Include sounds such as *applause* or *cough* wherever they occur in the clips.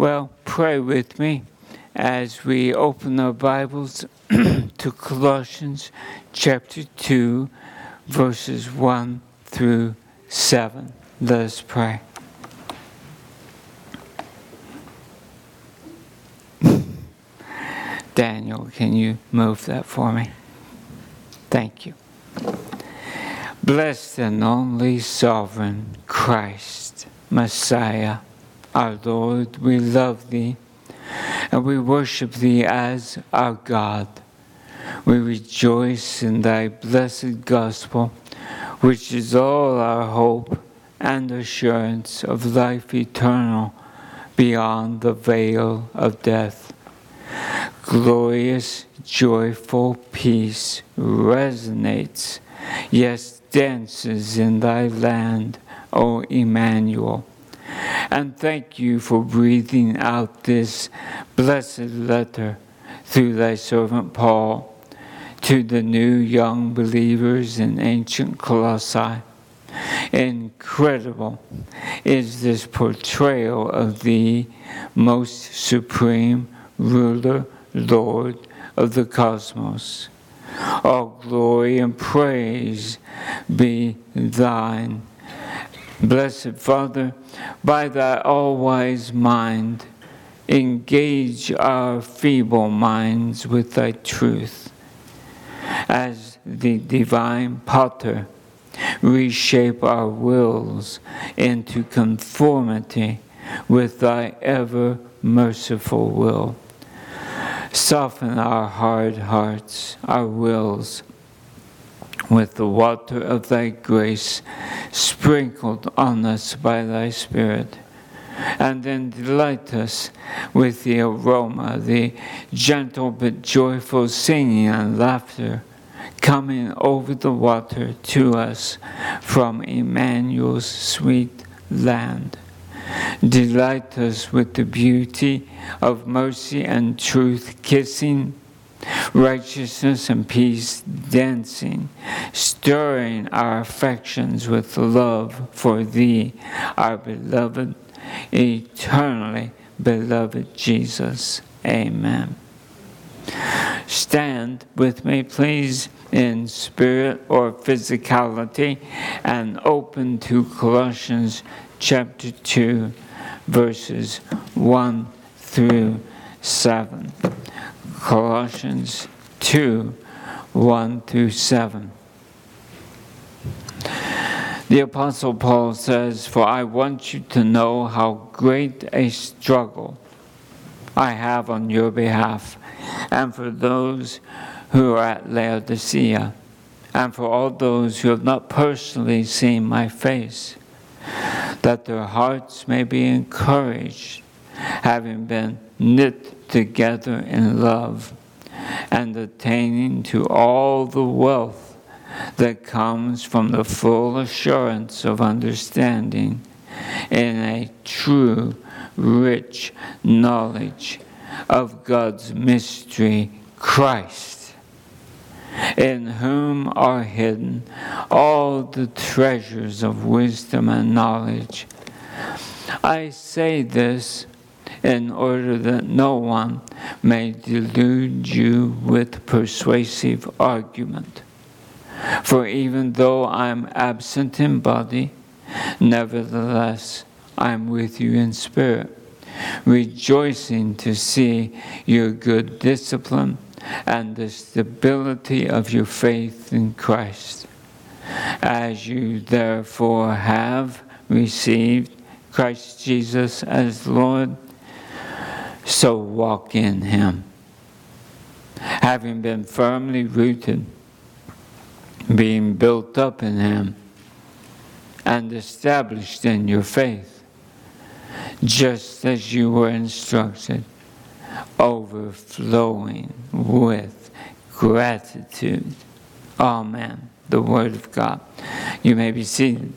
Well, pray with me as we open our Bibles *clears throat* to Colossians chapter 2, verses 1 through 7. Let us pray. *laughs* Daniel, can you move that for me? Thank you. Blessed and only sovereign Christ, Messiah our Lord, we love Thee and we worship Thee as our God. We rejoice in Thy blessed gospel, which is all our hope and assurance of life eternal beyond the veil of death. Glorious, joyful peace resonates, yes, dances in Thy land, O Emmanuel and thank you for breathing out this blessed letter through thy servant Paul to the new young believers in ancient Colossae. Incredible is this portrayal of the most supreme ruler, Lord of the cosmos. All glory and praise be thine. Blessed Father, by thy all wise mind, engage our feeble minds with thy truth. As the divine potter, reshape our wills into conformity with thy ever merciful will. Soften our hard hearts, our wills with the water of thy grace sprinkled on us by thy Spirit. And then delight us with the aroma, the gentle but joyful singing and laughter coming over the water to us from Emmanuel's sweet land. Delight us with the beauty of mercy and truth kissing righteousness and peace dancing, stirring our affections with love for Thee, our beloved, eternally beloved Jesus. Amen. Stand with me, please, in spirit or physicality, and open to Colossians chapter 2, verses 1 through 7. Colossians 2 1 through 7. The Apostle Paul says, For I want you to know how great a struggle I have on your behalf, and for those who are at Laodicea, and for all those who have not personally seen my face, that their hearts may be encouraged, having been knit together in love and attaining to all the wealth that comes from the full assurance of understanding in a true, rich knowledge of God's mystery, Christ, in whom are hidden all the treasures of wisdom and knowledge. I say this in order that no one may delude you with persuasive argument. For even though I'm absent in body, nevertheless I'm with you in spirit, rejoicing to see your good discipline and the stability of your faith in Christ. As you therefore have received Christ Jesus as Lord, so walk in him. Having been firmly rooted, being built up in him, and established in your faith, just as you were instructed, overflowing with gratitude. Amen. The Word of God. You may be seated.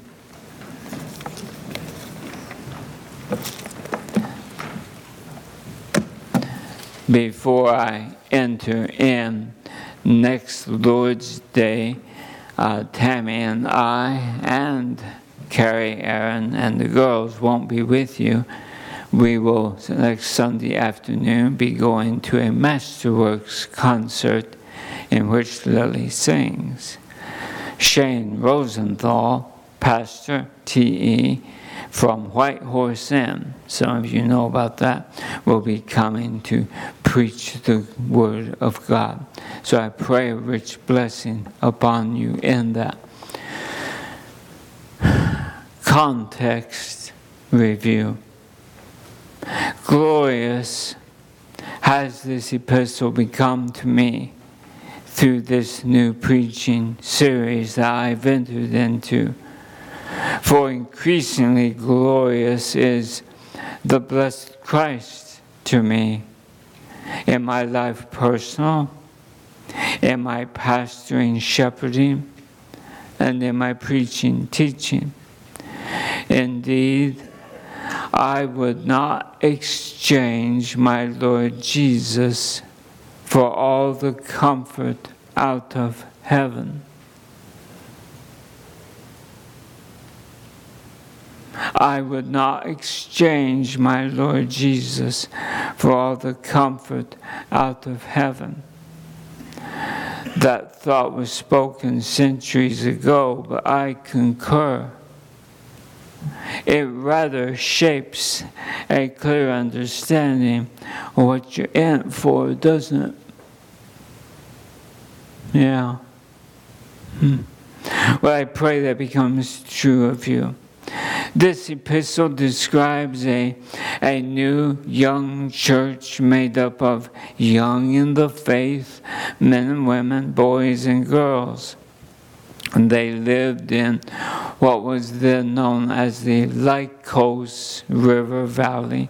Before I enter in next Lord's Day, uh, Tammy and I and Carrie, Aaron, and the girls won't be with you. we will, next Sunday afternoon, be going to a Masterworks concert in which Lily sings. Shane Rosenthal, pastor, TE, from White Horse Inn, some of you know about that, will be coming to preach the Word of God. So I pray a rich blessing upon you in that. *sighs* Context review. Glorious has this epistle become to me through this new preaching series that I've entered into. For increasingly glorious is the blessed Christ to me in my life personal, in my pastoring, shepherding, and in my preaching, teaching. Indeed, I would not exchange my Lord Jesus for all the comfort out of heaven. I would not exchange my Lord Jesus for all the comfort out of heaven. That thought was spoken centuries ago, but I concur. It rather shapes a clear understanding of what you're in for, doesn't it? Yeah. Hmm. Well, I pray that becomes true of you. This epistle describes a, a new young church made up of young in the faith men and women, boys and girls. And they lived in what was then known as the Lycus River Valley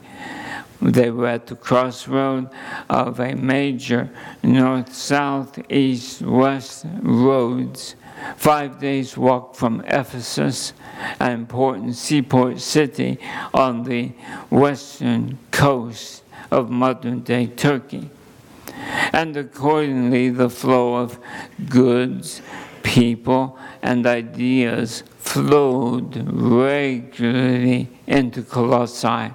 they were at the crossroad of a major north, south, east, west roads. Five days' walk from Ephesus, an important seaport city on the western coast of modern day Turkey. And accordingly, the flow of goods, people, and ideas flowed regularly into Colossae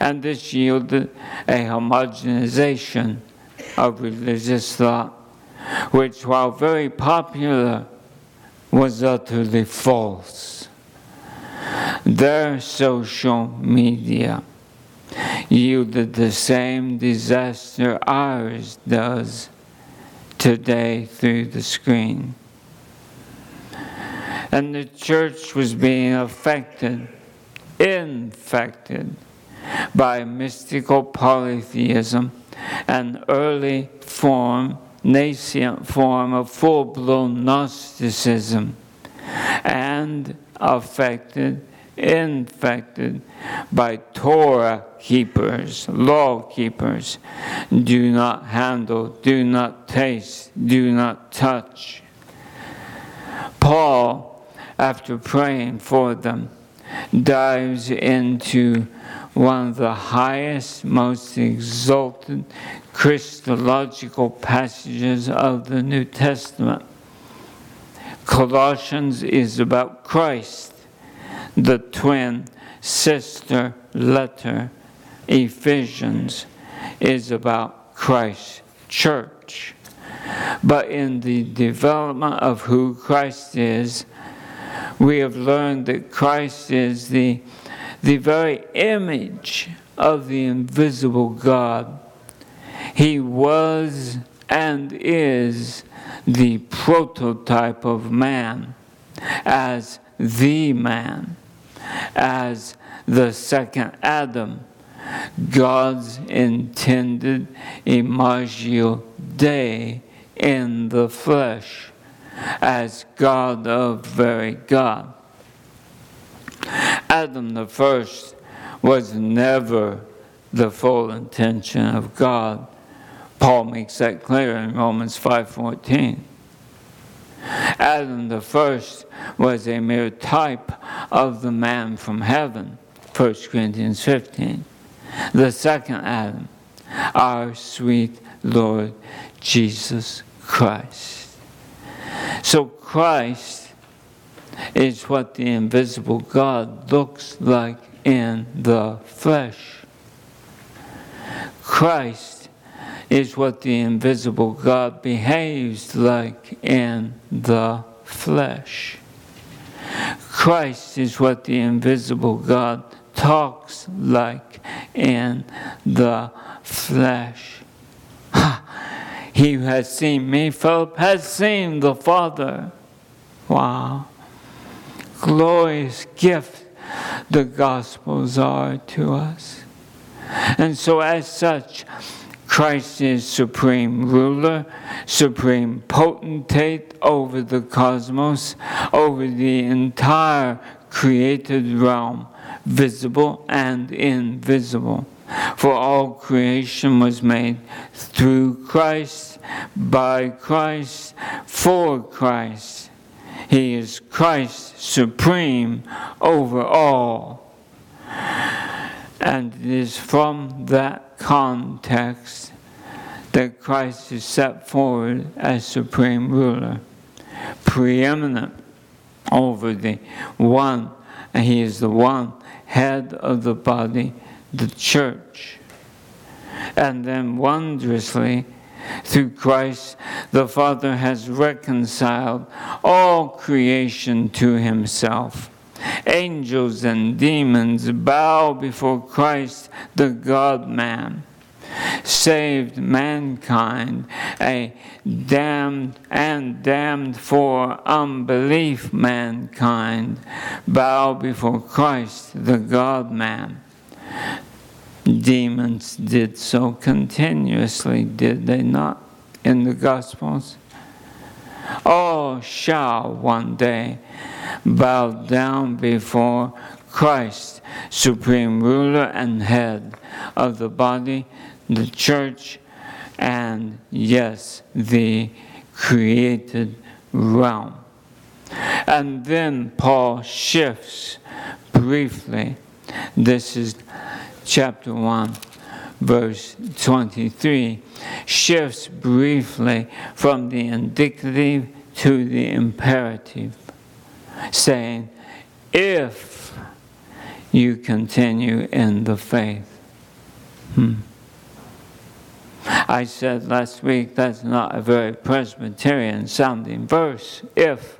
and this yielded a homogenization of religious thought, which, while very popular, was utterly false. Their social media yielded the same disaster ours does today through the screen. And the church was being affected, infected by mystical polytheism, an early form, nascent form of full blown Gnosticism, and affected, infected by Torah keepers, law keepers. Do not handle, do not taste, do not touch. Paul, after praying for them, dives into one of the highest, most exalted Christological passages of the New Testament. Colossians is about Christ, the twin sister letter. Ephesians is about Christ's church. But in the development of who Christ is, we have learned that Christ is the the very image of the invisible God. He was and is the prototype of man, as the man, as the second Adam, God's intended imago Dei in the flesh, as God of very God. Adam the first was never the full intention of God. Paul makes that clear in Romans 5:14. Adam the first was a mere type of the man from heaven, 1 Corinthians 15. The second Adam, our sweet Lord Jesus Christ. So Christ is what the invisible God looks like in the flesh. Christ is what the invisible God behaves like in the flesh. Christ is what the invisible God talks like in the flesh. He who has seen me, Philip, has seen the Father. Wow. Glorious gift the Gospels are to us. And so, as such, Christ is supreme ruler, supreme potentate over the cosmos, over the entire created realm, visible and invisible. For all creation was made through Christ, by Christ, for Christ. He is Christ supreme over all. And it is from that context that Christ is set forward as supreme ruler, preeminent over the one, and he is the one head of the body, the church. And then wondrously, through Christ, the Father has reconciled all creation to himself. Angels and demons bow before Christ, the God man. Saved mankind, a damned and damned for unbelief mankind, bow before Christ, the God man. Demons did so continuously, did they not, in the Gospels? All shall one day bow down before Christ, supreme ruler and head of the body, the church, and yes, the created realm. And then Paul shifts briefly. This is chapter 1, verse 23, shifts briefly from the indicative to the imperative, saying, If you continue in the faith. Hmm. I said last week that's not a very Presbyterian sounding verse. If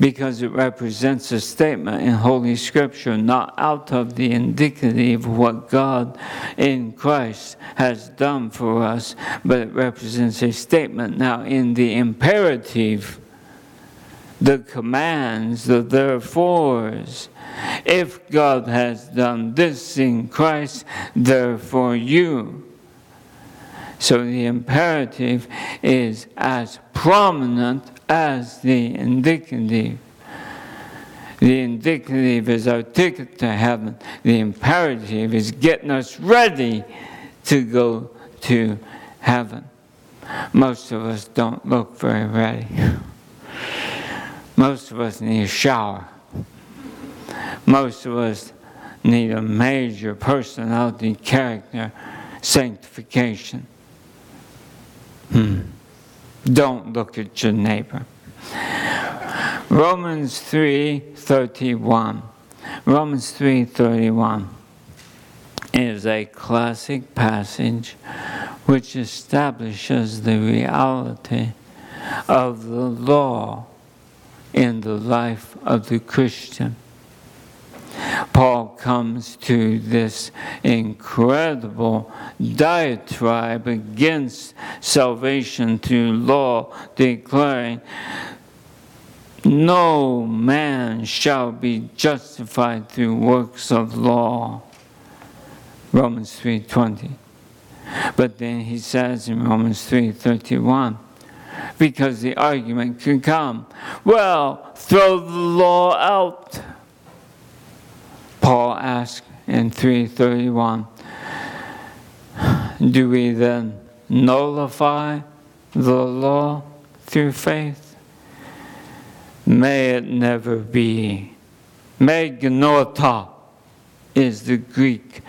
because it represents a statement in Holy Scripture, not out of the indicative of what God in Christ has done for us, but it represents a statement. Now, in the imperative, the commands, the therefores, if God has done this in Christ, therefore you. So the imperative is as prominent as the indicative. The indicative is our ticket to heaven. The imperative is getting us ready to go to heaven. Most of us don't look very ready. Most of us need a shower. Most of us need a major personality character sanctification. Hmm. Don't look at your neighbor. Romans 3:31. Romans 3:31 is a classic passage which establishes the reality of the law in the life of the Christian. Paul comes to this incredible diatribe against salvation through law, declaring, No man shall be justified through works of law. Romans 3:20. But then he says in Romans 3:31, because the argument can come, well, throw the law out. Paul asks in 331 Do we then nullify the law through faith? May it never be. Me genoito is the Greek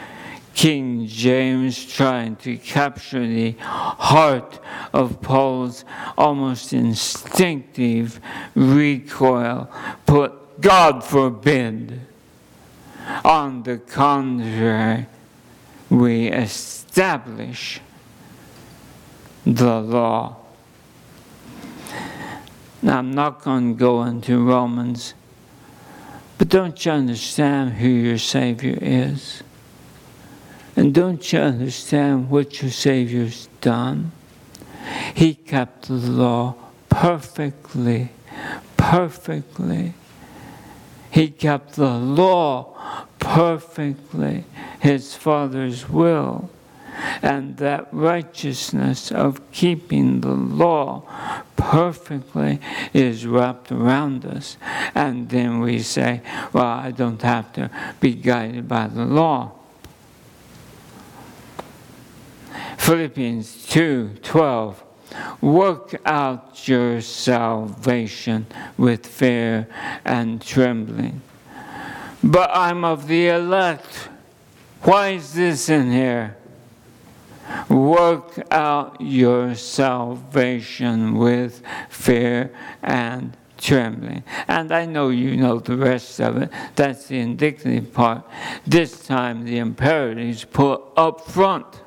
King James trying to capture the heart of Paul's almost instinctive recoil. Put God forbid On the contrary, we establish the law. Now, I'm not going to go into Romans, but don't you understand who your Savior is? And don't you understand what your Savior's done? He kept the law perfectly, perfectly. He kept the law perfectly, his Father's will. And that righteousness of keeping the law perfectly is wrapped around us. And then we say, well, I don't have to be guided by the law. Philippians 2 12. Work out your salvation with fear and trembling. But I'm of the elect. Why is this in here? Work out your salvation with fear and trembling. And I know you know the rest of it. That's the indicative part. This time the imperatives put up front.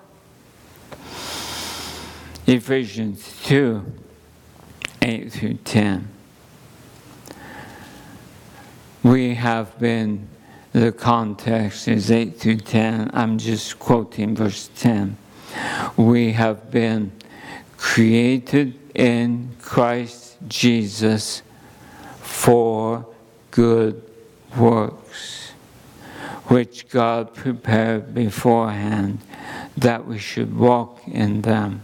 Ephesians 2 8 through 10. We have been, the context is 8 through 10. I'm just quoting verse 10. We have been created in Christ Jesus for good works, which God prepared beforehand that we should walk in them.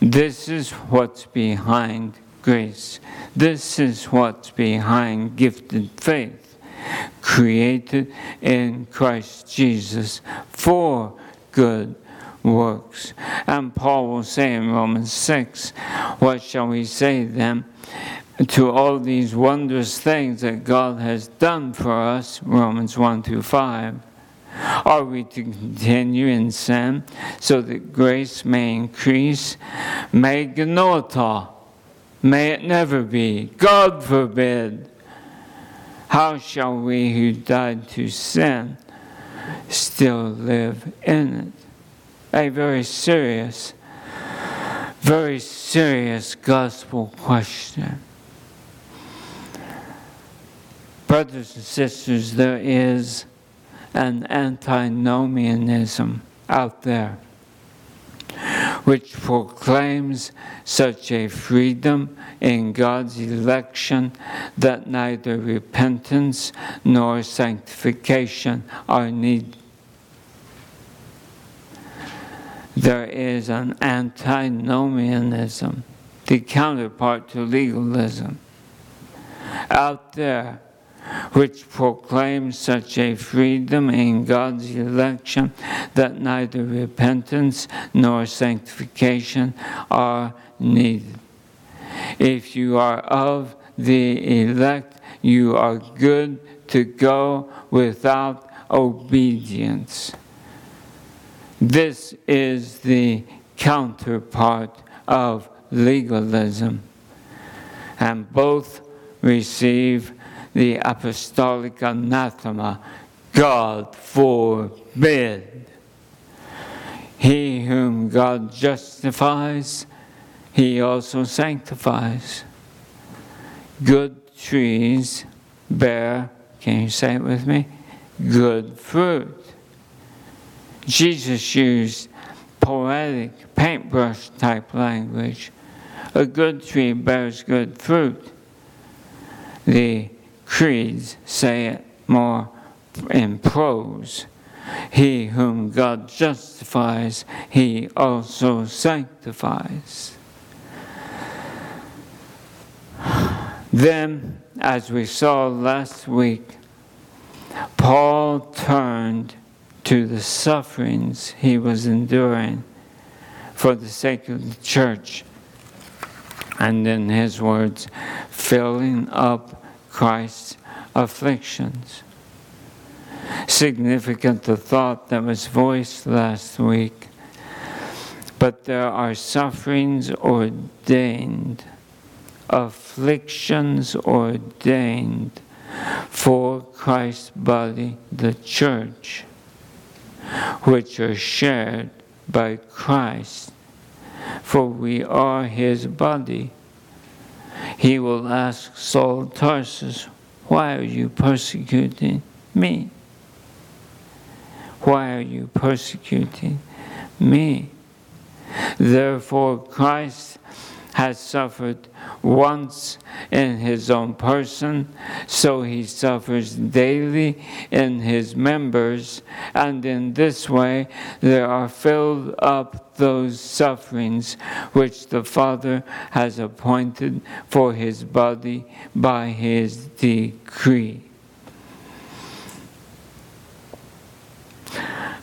This is what's behind grace. This is what's behind gifted faith, created in Christ Jesus for good works. And Paul will say in Romans 6, What shall we say then? To all these wondrous things that God has done for us, Romans 1 through 5. Are we to continue in sin so that grace may increase? May genoito, may it never be. God forbid. How shall we who died to sin still live in it? A very serious, very serious gospel question. Brothers and sisters, there is an antinomianism out there which proclaims such a freedom in God's election that neither repentance nor sanctification are needed. There is an antinomianism, the counterpart to legalism, out there which proclaims such a freedom in God's election that neither repentance nor sanctification are needed. If you are of the elect, you are good to go without obedience. This is the counterpart of legalism. And both receive the apostolic anathema God forbid. He whom God justifies, he also sanctifies. Good trees bear, can you say it with me? Good fruit. Jesus used poetic, paintbrush type language. A good tree bears good fruit. The creeds say it more in prose. He whom God justifies, he also sanctifies. Then, as we saw last week, Paul turned to the sufferings he was enduring for the sake of the church. And in his words, filling up Christ's afflictions. Significant the thought that was voiced last week. But there are sufferings ordained, afflictions ordained for Christ's body, the church, which are shared by Christ, for we are his body. He will ask Saul of Tarsus, Why are you persecuting me? Why are you persecuting me? Therefore, Christ has suffered once in his own person, so he suffers daily in his members, and in this way there are filled up those sufferings which the Father has appointed for his body by his decree.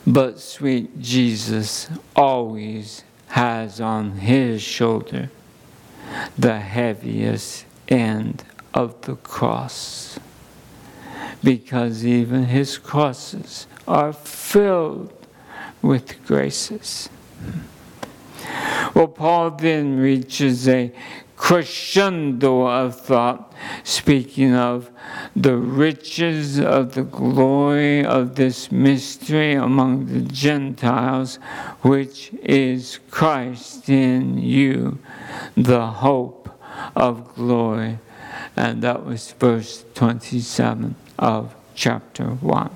But sweet Jesus always has on his shoulder the heaviest end of the cross. Because even his crosses are filled with graces. Well, Paul then reaches a crescendo of thought, speaking of the riches of the glory of this mystery among the Gentiles, which is Christ in you, the hope of glory. And that was verse 27 of chapter 1.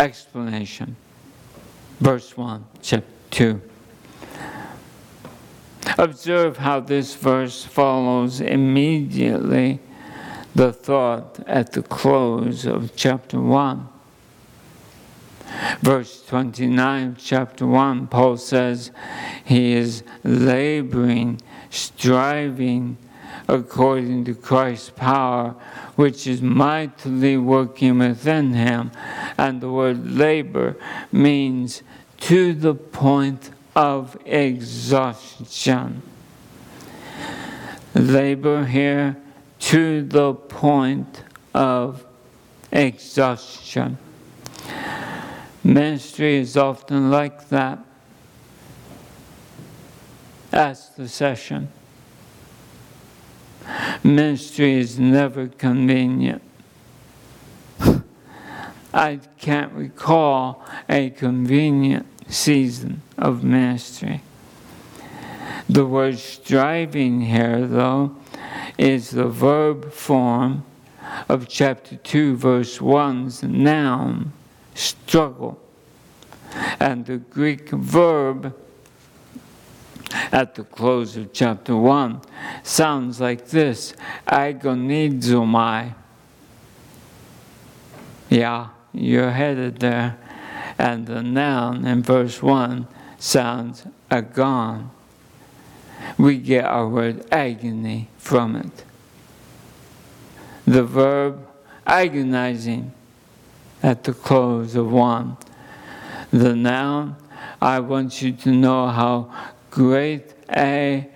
Explanation. Verse 1, chapter 2. Observe how this verse follows immediately the thought at the close of chapter 1. Verse 29 chapter 1, Paul says he is laboring, striving according to Christ's power, which is mightily working within him. And the word labor means to the point of exhaustion. Labor here to the point of exhaustion. Ministry is often like that. Ask the session. Ministry is never convenient. *laughs* I can't recall a convenient season of ministry. The word striving here, though, is the verb form of chapter 2, verse 1's noun, struggle. And the Greek verb at the close of chapter 1 sounds like this agonizomai. Yeah, you're headed there and the noun in verse 1 sounds agon. We get our word agony from it. The verb agonizing at the close of 1. The noun, I want you to know how great a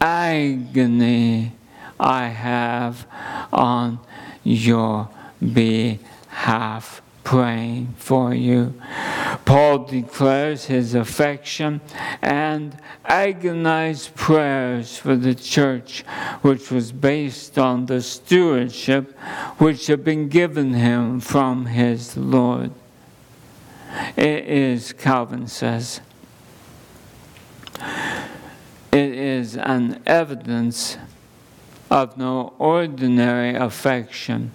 agony I have on your behalf praying for you. Paul declares his affection and agonized prayers for the church, which was based on the stewardship which had been given him from his Lord. It is, Calvin says, it is an evidence of no ordinary affection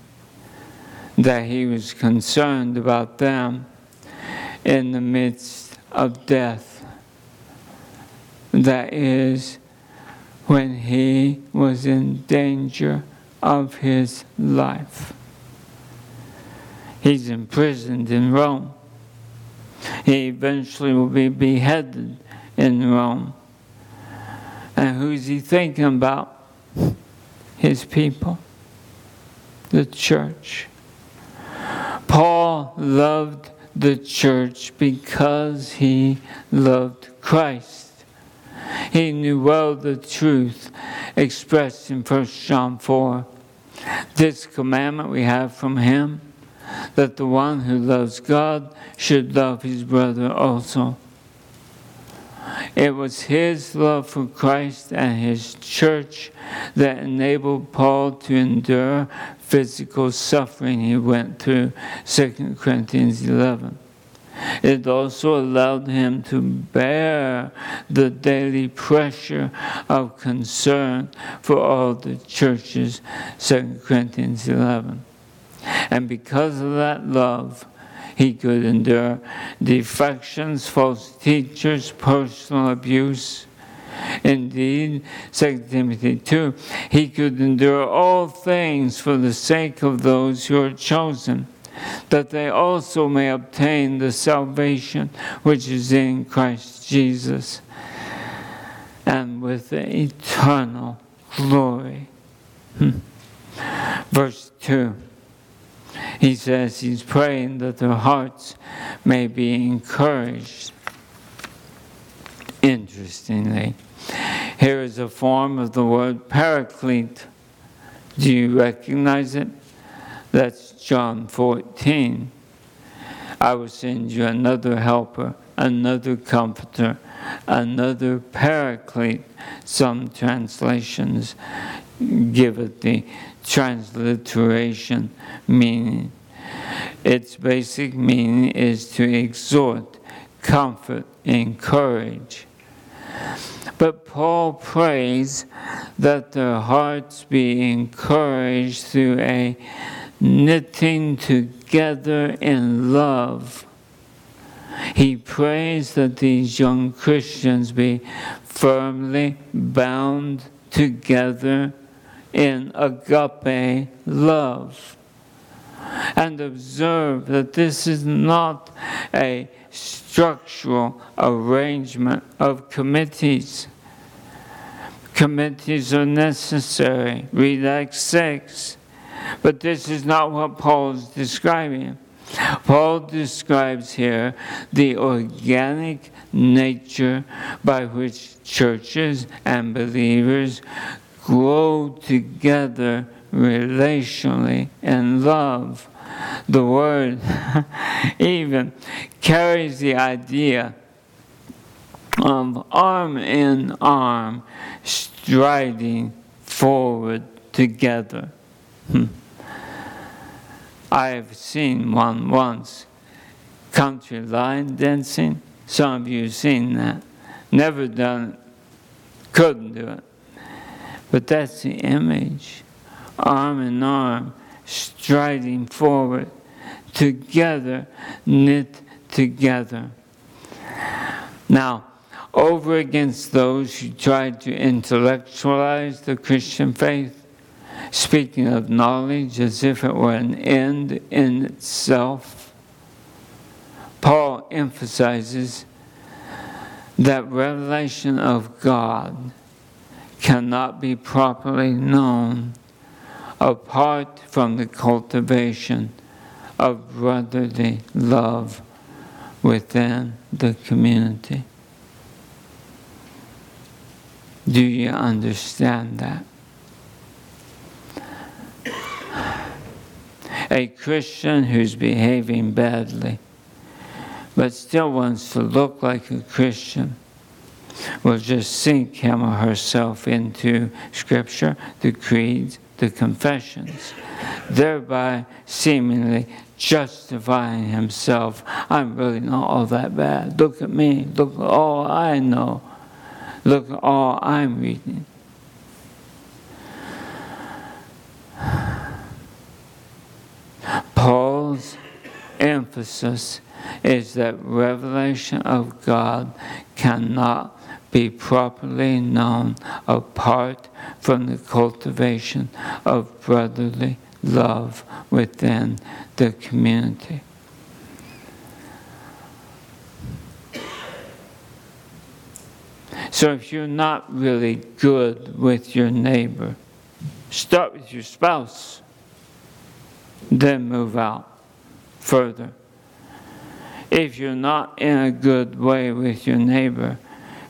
that he was concerned about them in the midst of death. That is, when he was in danger of his life. He's imprisoned in Rome. He eventually will be beheaded in Rome. And who's he thinking about? His people, the church. Paul loved the church because he loved Christ. He knew well the truth expressed in 1 John 4. This commandment we have from him that the one who loves God should love his brother also. It was his love for Christ and his church that enabled Paul to endure physical suffering he went through, 2 Corinthians 11. It also allowed him to bear the daily pressure of concern for all the churches, 2 Corinthians 11. And because of that love, he could endure defections, false teachers, personal abuse. Indeed, 2 Timothy 2, he could endure all things for the sake of those who are chosen, that they also may obtain the salvation which is in Christ Jesus and with eternal glory. Hmm. Verse 2 he says he's praying that their hearts may be encouraged. Interestingly, here is a form of the word paraclete. Do you recognize it? That's John 14. I will send you another helper, another comforter, another paraclete. Some translations give it the transliteration meaning. Its basic meaning is to exhort, comfort, encourage. But Paul prays that their hearts be encouraged through a knitting together in love. He prays that these young Christians be firmly bound together in agape love. And observe that this is not a structural arrangement of committees. Committees are necessary. Acts 6. But this is not what Paul is describing. Paul describes here the organic nature by which churches and believers grow together relationally in love. The word *laughs* even carries the idea of arm in arm striding forward together. Hmm. I've seen one once, country line dancing. Some of you have seen that. Never done it, couldn't do it. But that's the image arm in arm, striding forward, together, knit together. Now, over against those who tried to intellectualize the Christian faith, speaking of knowledge as if it were an end in itself, Paul emphasizes that revelation of God cannot be properly known apart from the cultivation of brotherly love within the community. Do you understand that? A Christian who's behaving badly, but still wants to look like a Christian will just sink him or herself into Scripture, the creeds, the confessions, thereby seemingly justifying himself. I'm really not all that bad. Look at me. Look at all I know. Look at all I'm reading. Paul's emphasis is that revelation of God cannot be properly known apart from the cultivation of brotherly love within the community. So if you're not really good with your neighbor, start with your spouse, then move out further. If you're not in a good way with your neighbor,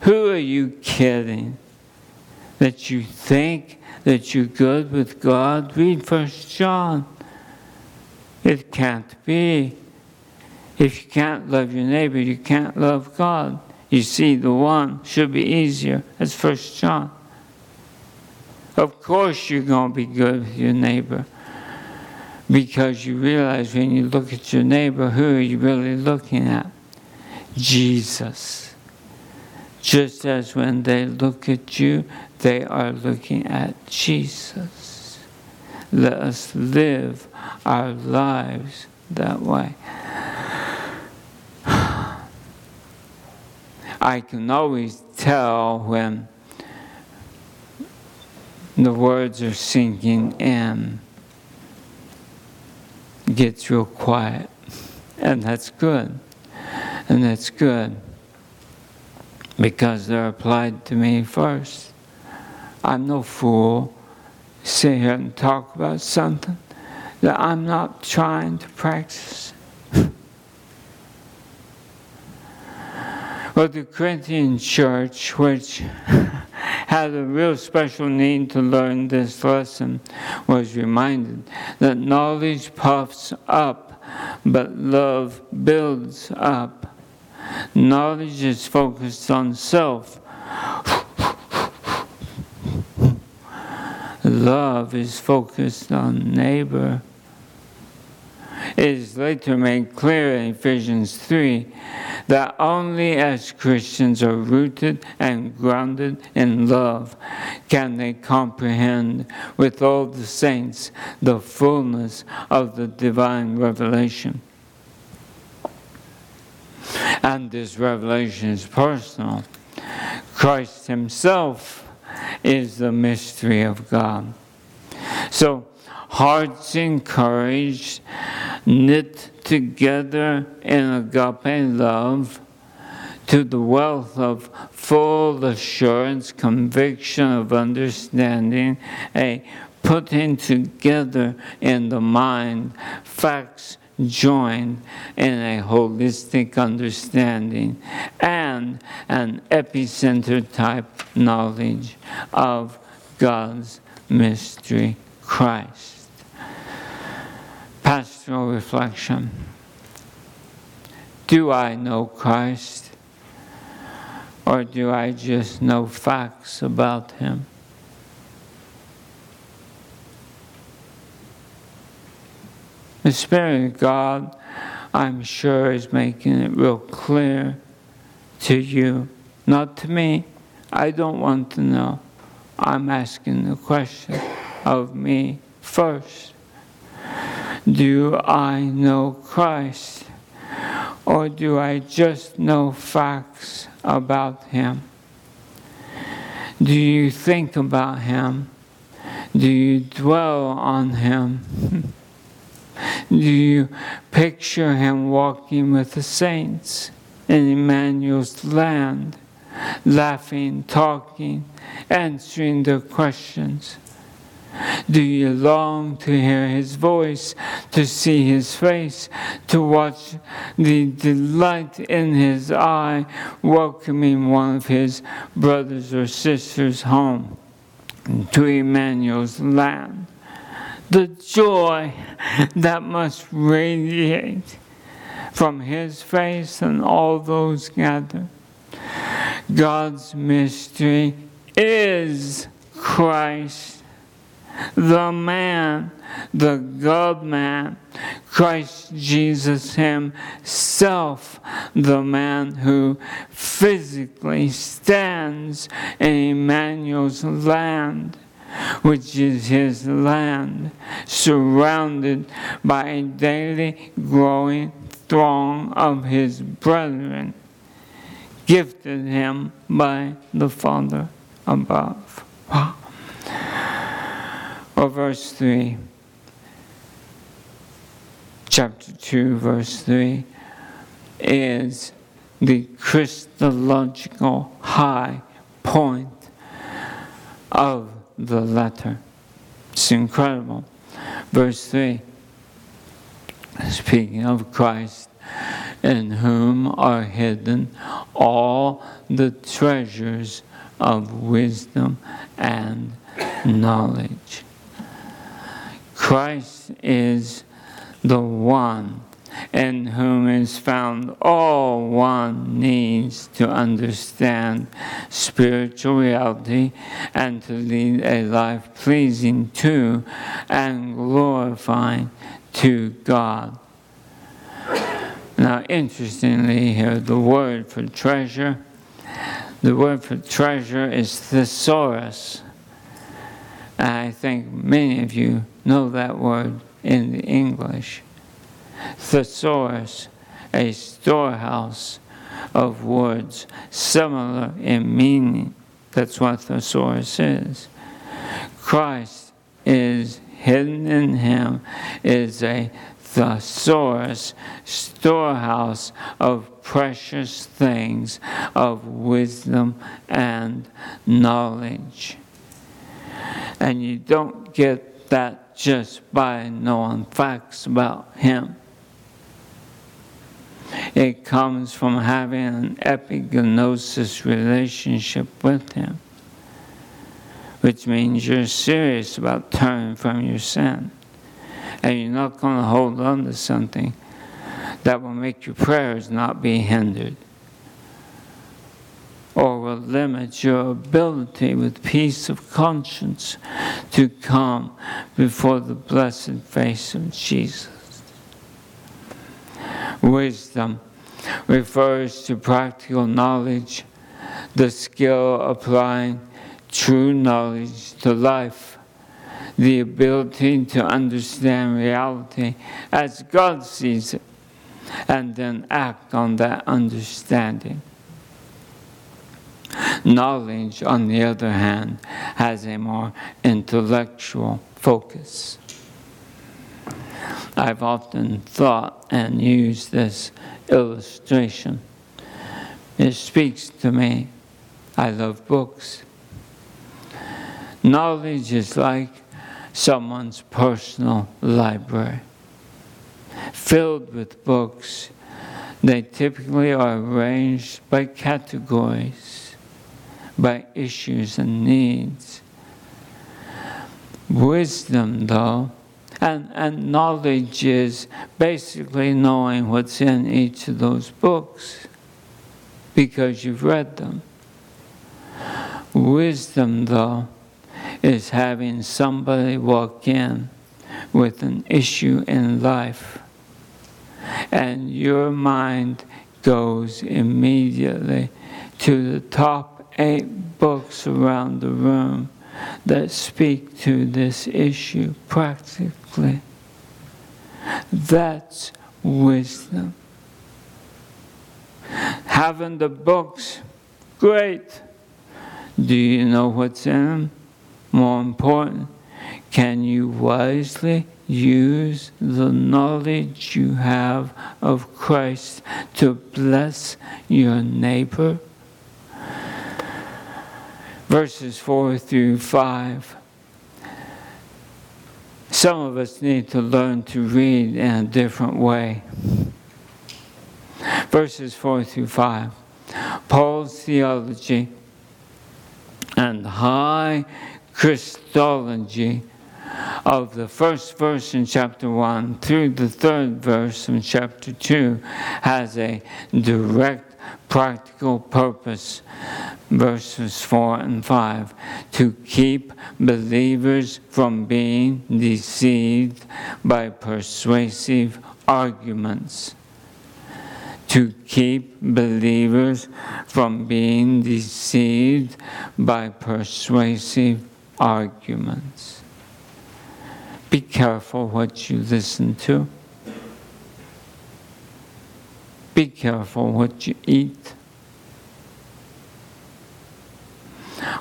who are you kidding? That you think that you're good with God? Read First John. It can't be. If you can't love your neighbor, you can't love God. You see, the one should be easier. That's First John. Of course, you're going to be good with your neighbor because you realize when you look at your neighbor, who are you really looking at? Jesus. Just as when they look at you, they are looking at Jesus. Let us live our lives that way. *sighs* I can always tell when the words are sinking in. Gets real quiet. And that's good. And that's good because they're applied to me first. I'm no fool. Sit here and talk about something that I'm not trying to practice. *laughs* well, the Corinthian church, which *laughs* had a real special need to learn this lesson, was reminded that knowledge puffs up, but love builds up. Knowledge is focused on self. Love is focused on neighbor. It is later made clear in Ephesians 3 that only as Christians are rooted and grounded in love can they comprehend with all the saints the fullness of the divine revelation. And this revelation is personal. Christ Himself is the mystery of God. So, hearts encouraged, knit together in agape love, to the wealth of full assurance, conviction of understanding, a putting together in the mind facts joined in a holistic understanding and an epicenter type knowledge of God's mystery, Christ. Pastoral reflection Do I know Christ? Or do I just know facts about him? The Spirit of God, I'm sure, is making it real clear to you, not to me. I don't want to know. I'm asking the question of me first. Do I know Christ? Or do I just know facts about Him? Do you think about Him? Do you dwell on Him? *laughs* Do you picture him walking with the saints in Emmanuel's land, laughing, talking, answering their questions? Do you long to hear his voice, to see his face, to watch the delight in his eye welcoming one of his brothers or sisters home to Emmanuel's land? The joy that must radiate from his face and all those gathered. God's mystery is Christ, the man, the God man, Christ Jesus Himself, the man who physically stands in Emmanuel's land which is his land, surrounded by a daily growing throng of his brethren, gifted him by the Father above. Wow. Verse 3, chapter 2, verse 3, is the Christological high point of the letter. It's incredible. Verse 3 speaking of Christ, in whom are hidden all the treasures of wisdom and knowledge. Christ is the one in whom is found all one needs to understand spiritual reality and to lead a life pleasing to and glorifying to God. Now, interestingly, here the word for treasure, the word for treasure is thesaurus. I think many of you know that word in the English. Thesaurus, a storehouse of words similar in meaning. That's what thesaurus is. Christ is hidden in him, is a thesaurus, storehouse of precious things, of wisdom and knowledge. And you don't get that just by knowing facts about him. It comes from having an epignosis relationship with him, which means you're serious about turning from your sin. And you're not going to hold on to something that will make your prayers not be hindered or will limit your ability with peace of conscience to come before the blessed face of Jesus. Wisdom refers to practical knowledge, the skill applying true knowledge to life, the ability to understand reality as God sees it, and then act on that understanding. Knowledge, on the other hand, has a more intellectual focus. I've often thought and used this illustration. It speaks to me. I love books. Knowledge is like someone's personal library, filled with books. They typically are arranged by categories, by issues and needs. Wisdom, though, and, and knowledge is basically knowing what's in each of those books because you've read them. Wisdom, though, is having somebody walk in with an issue in life, and your mind goes immediately to the top eight books around the room that speak to this issue practically. That's wisdom. Having the books, great. Do you know what's in them? More important, can you wisely use the knowledge you have of Christ to bless your neighbor? Verses 4 through 5. Some of us need to learn to read in a different way. Verses 4 through 5. Paul's theology and high Christology of the first verse in chapter 1 through the third verse in chapter 2 has a direct practical purpose, verses 4 and 5, to keep believers from being deceived by persuasive arguments. To keep believers from being deceived by persuasive arguments. Be careful what you listen to. Be careful what you eat.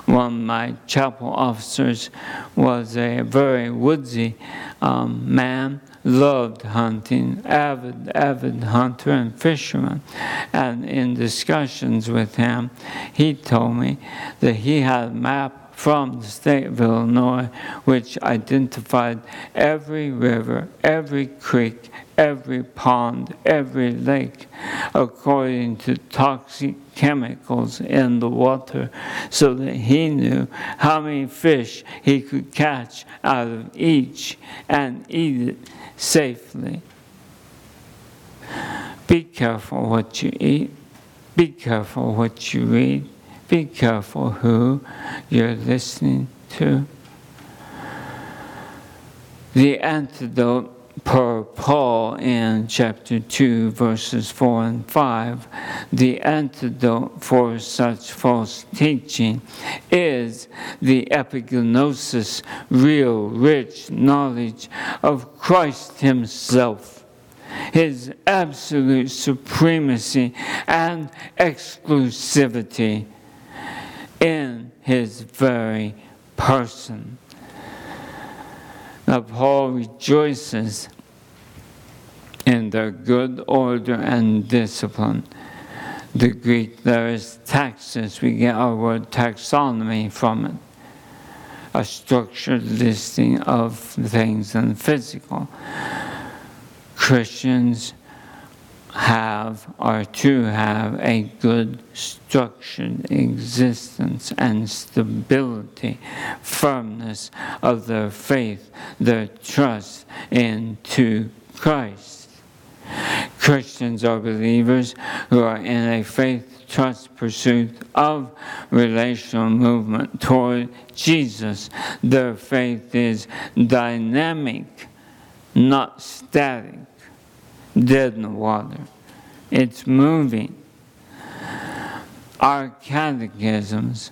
One of my chapel officers was a very woodsy um, man, loved hunting, avid, avid hunter and fisherman. And in discussions with him, he told me that he had a map from the state of Illinois, which identified every river, every creek, every pond, every lake, according to toxic chemicals in the water, so that he knew how many fish he could catch out of each and eat it safely. Be careful what you eat. Be careful what you read. Be careful who you're listening to. The antidote per Paul in chapter 2, verses 4 and 5, the antidote for such false teaching is the epignosis, real, rich knowledge of Christ Himself, His absolute supremacy and exclusivity in His very person. Now, Paul rejoices in their good order and discipline. The Greek, there is taxis, we get our word taxonomy from it. A structured listing of things and physical. Christians have or to have a good structured existence and stability, firmness of their faith, their trust into Christ. Christians are believers who are in a faith trust pursuit of relational movement toward Jesus. Their faith is dynamic, not static, dead in the water. It's moving. Our catechisms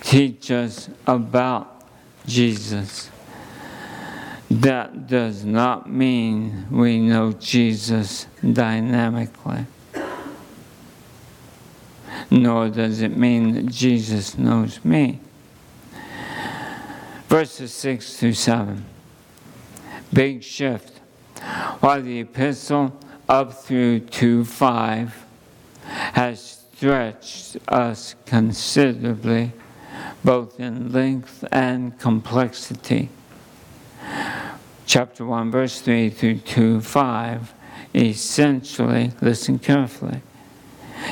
teach us about Jesus that does not mean we know Jesus dynamically. Nor does it mean that Jesus knows me. Verses 6 through 7. Big shift. While the epistle up through 2 5 has stretched us considerably, both in length and complexity chapter 1, verse 3 through 2, 5, essentially, listen carefully,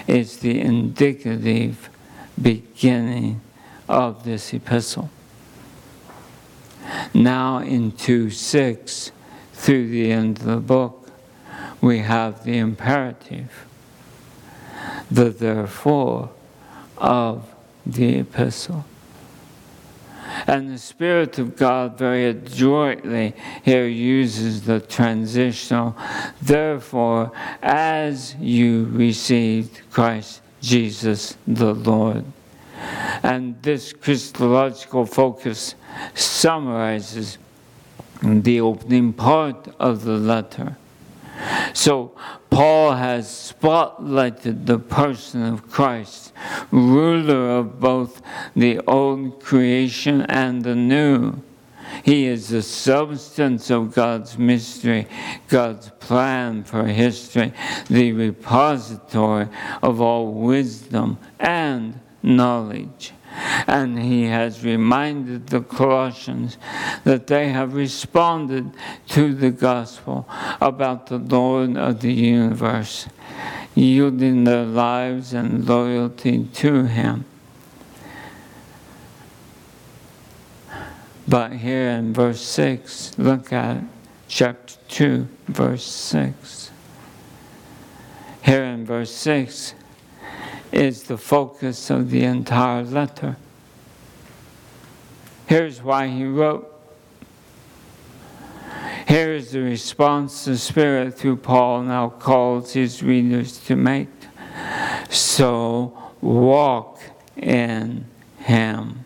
is the indicative beginning of this epistle. Now, in 2 6, through the end of the book, we have the imperative, the therefore of the epistle. And the Spirit of God very adroitly here uses the transitional. Therefore, as you received Christ Jesus the Lord. And this Christological focus summarizes the opening part of the letter. So, Paul has spotlighted the person of Christ, ruler of both the old creation and the new. He is the substance of God's mystery, God's plan for history, the repository of all wisdom and knowledge. And he has reminded the Colossians that they have responded to the gospel about the Lord of the universe, yielding their lives and loyalty to him. But here in verse 6, look at it, chapter 2, verse 6. Here in verse 6, is the focus of the entire letter. Here's why he wrote. Here is the response the Spirit through Paul now calls his readers to make. So walk in him.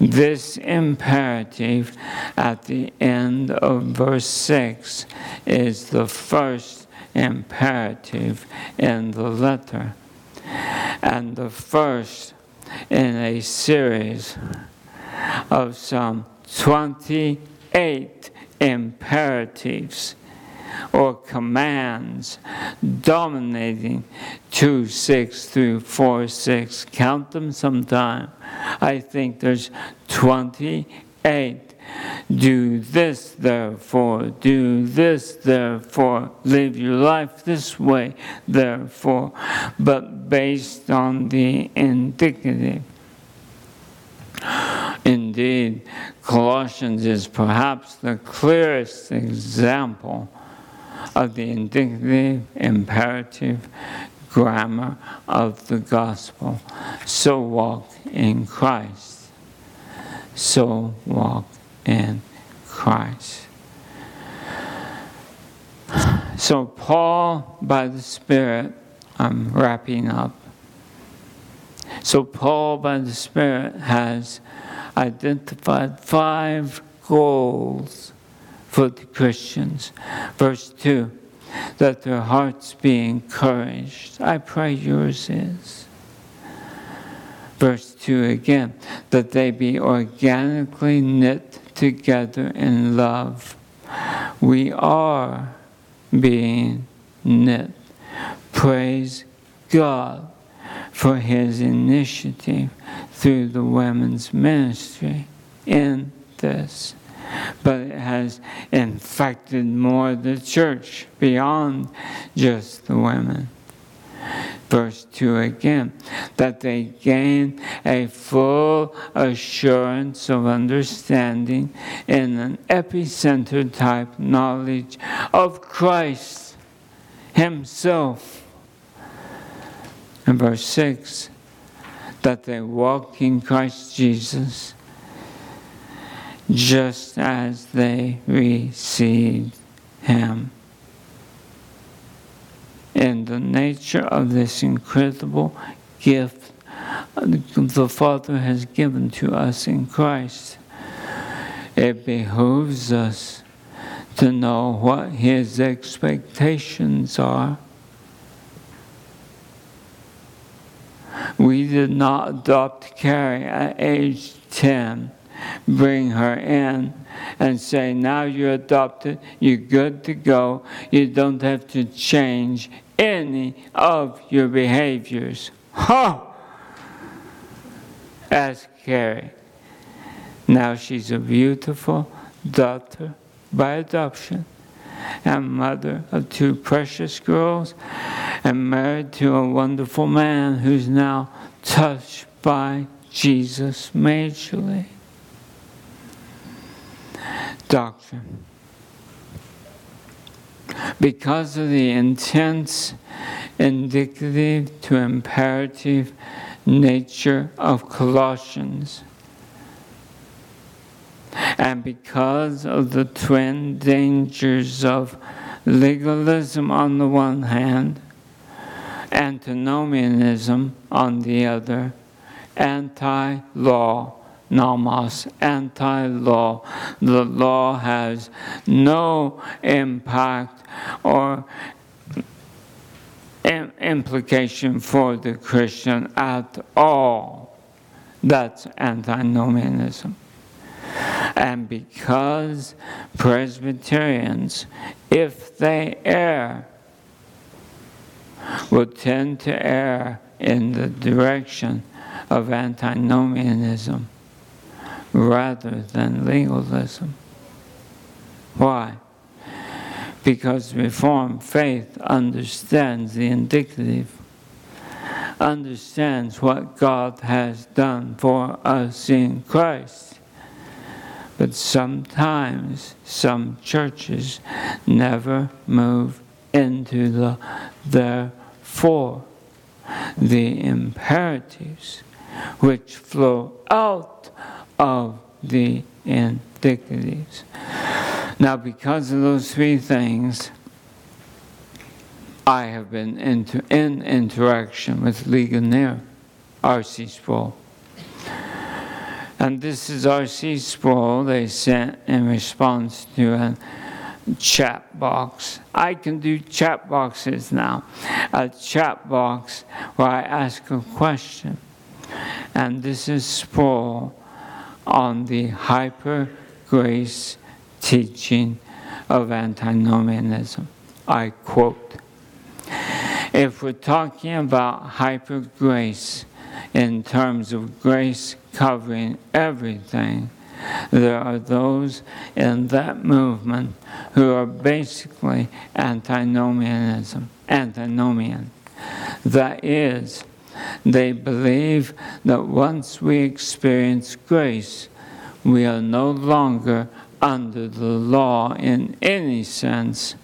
This imperative at the end of verse 6 is the first imperative in the letter. And the first in a series of some 28 imperatives or commands dominating 2 6 through 4 6. Count them sometime. I think there's 28 do this, therefore. Do this, therefore. Live your life this way, therefore. But based on the indicative. Indeed, Colossians is perhaps the clearest example of the indicative, imperative grammar of the gospel. So walk in Christ. So walk in Christ. So, Paul, by the Spirit, I'm wrapping up. So, Paul, by the Spirit, has identified five goals for the Christians. Verse 2 that their hearts be encouraged. I pray yours is. Verse 2 again, that they be organically knit together in love. We are being knit. Praise God for his initiative through the women's ministry in this but it has infected more the church beyond just the women. Verse 2 again, that they gain a full assurance of understanding in an epicenter type knowledge of Christ Himself. And verse 6, that they walk in Christ Jesus just as they received him. In the nature of this incredible gift the Father has given to us in Christ, it behooves us to know what His expectations are. We did not adopt Carrie at age 10 bring her in and say, Now you're adopted, you're good to go, you don't have to change any of your behaviors. Ha! Ask Carrie. Now she's a beautiful daughter by adoption and mother of two precious girls and married to a wonderful man who's now touched by Jesus majorly doctrine. Because of the intense, indicative to imperative nature of Colossians, and because of the twin dangers of legalism on the one hand, antinomianism on the other, anti law nomos, anti law. The law has no impact or implication for the Christian at all. That's antinomianism. And because Presbyterians, if they err, will tend to err in the direction of antinomianism, rather than legalism. Why? Because Reformed faith understands the indicative, understands what God has done for us in Christ. But sometimes some churches never move into the therefore, the imperatives which flow out of the indicatives. Now, because of those three things, I have been in interaction with Ligonier, R.C. Sproul. And this is R.C. Sproul they sent in response to a chat box. I can do chat boxes now. A chat box where I ask a question. And this is Sproul on the hyper grace teaching of antinomianism. I quote If we're talking about hyper grace in terms of grace covering everything, there are those in that movement who are basically antinomianism, antinomian. That is, they believe that once we experience grace, we are no longer under the law in any sense,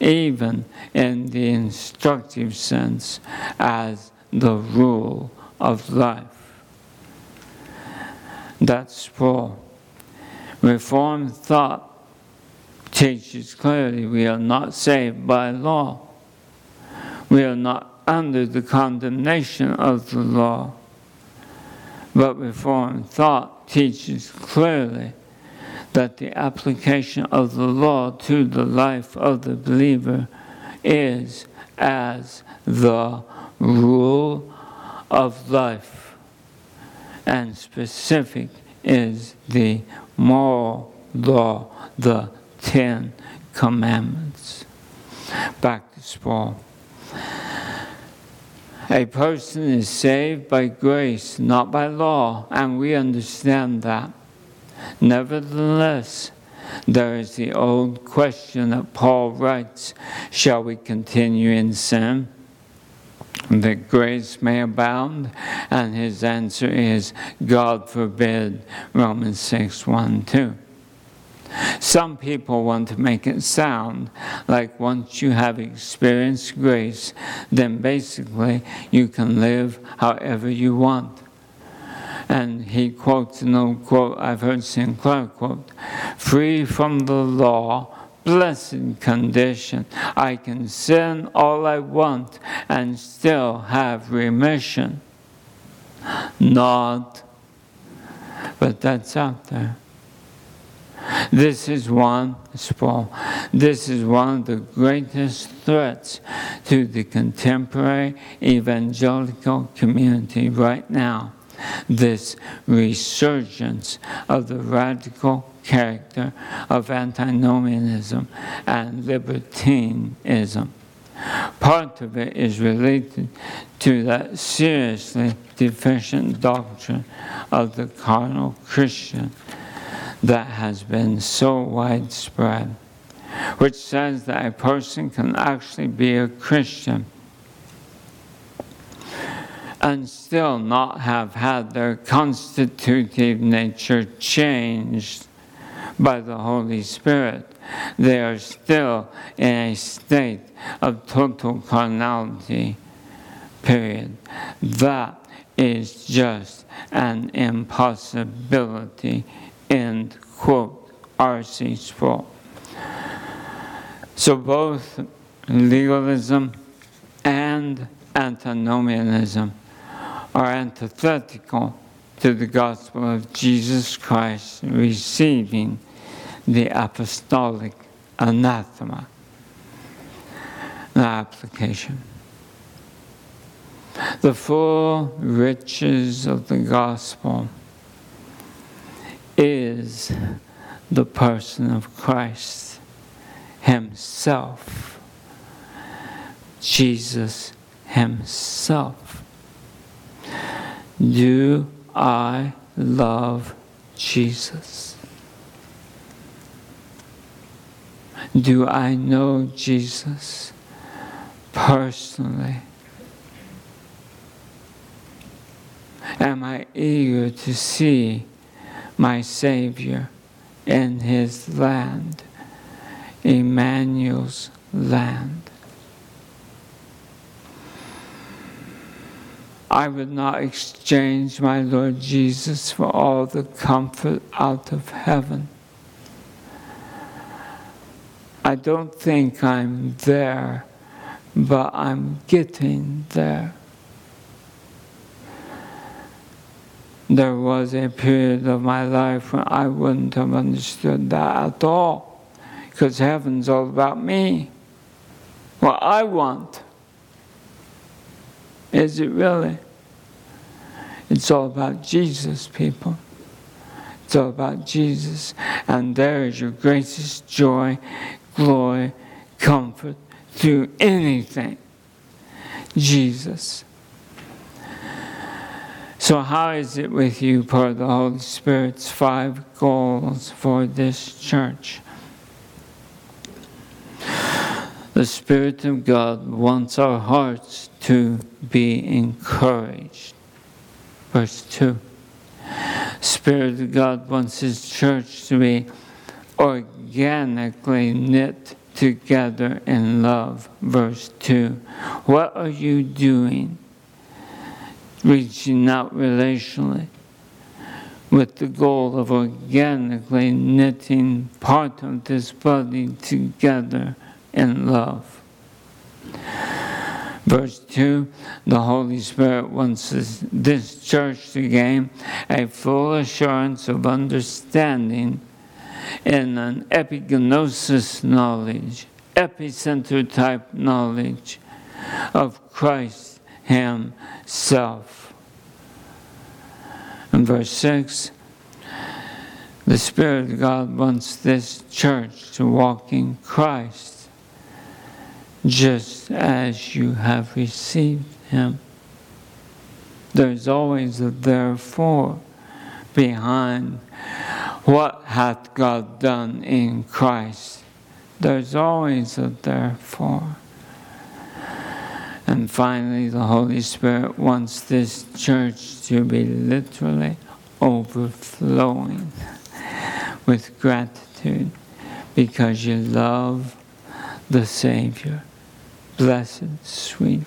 even in the instructive sense, as the rule of life. That's Paul. Reformed thought teaches clearly we are not saved by law. We are not under the condemnation of the law. But Reformed thought teaches clearly that the application of the law to the life of the believer is as the rule of life, and specific is the moral law, the Ten Commandments. Back to Paul. A person is saved by grace, not by law, and we understand that. Nevertheless, there is the old question that Paul writes Shall we continue in sin? That grace may abound? And his answer is God forbid, Romans 6 1 2. Some people want to make it sound like once you have experienced grace, then basically you can live however you want. And he quotes an old quote I've heard Sinclair quote Free from the law, blessed condition. I can sin all I want and still have remission. Not, but that's out there. This is one, this is one of the greatest threats to the contemporary evangelical community right now. This resurgence of the radical character of antinomianism and libertinism. Part of it is related to that seriously deficient doctrine of the carnal Christian that has been so widespread, which says that a person can actually be a Christian and still not have had their constitutive nature changed by the Holy Spirit. They are still in a state of total carnality, period. That is just an impossibility end quote, R.C. Sproul. So both legalism and antinomianism are antithetical to the gospel of Jesus Christ receiving the apostolic anathema. The application. The full riches of the gospel is the person of Christ Himself. Jesus Himself. Do I love Jesus? Do I know Jesus personally? Am I eager to see my Savior in his land, Emmanuel's land. I would not exchange my Lord Jesus for all the comfort out of heaven. I don't think I'm there, but I'm getting there. There was a period of my life when I wouldn't have understood that at all. Because heaven's all about me. What I want. Is it really? It's all about Jesus, people. It's all about Jesus. And there is your greatest joy, glory, comfort through anything. Jesus. So, how is it with you, per the Holy Spirit's five goals for this church? The Spirit of God wants our hearts to be encouraged. Verse 2. Spirit of God wants His church to be organically knit together in love. Verse 2. What are you doing? Reaching out relationally with the goal of organically knitting part of this body together in love. Verse 2 The Holy Spirit wants this church to gain a full assurance of understanding in an epignosis knowledge, epicenter type knowledge of Christ Himself. In verse 6, the Spirit of God wants this church to walk in Christ just as you have received Him. There's always a therefore behind what hath God done in Christ? There's always a therefore. And finally, the Holy Spirit wants this church to be literally overflowing with gratitude because you love the Savior. Blessed, sweet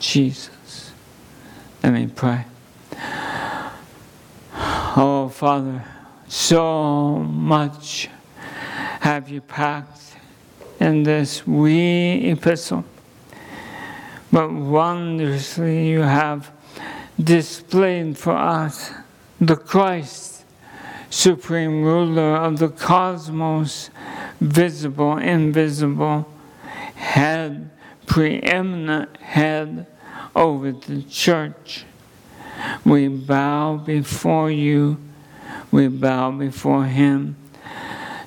Jesus. Let me pray. Oh, Father so much have you packed in this wee epistle. But wondrously you have displayed for us the Christ, supreme ruler of the cosmos, visible, invisible, head, preeminent head over the church. We bow before you we bow before Him,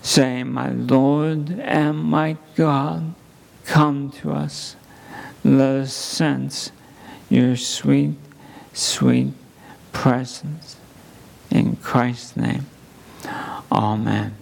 saying, My Lord and my God, come to us. Let us sense your sweet, sweet presence. In Christ's name, Amen.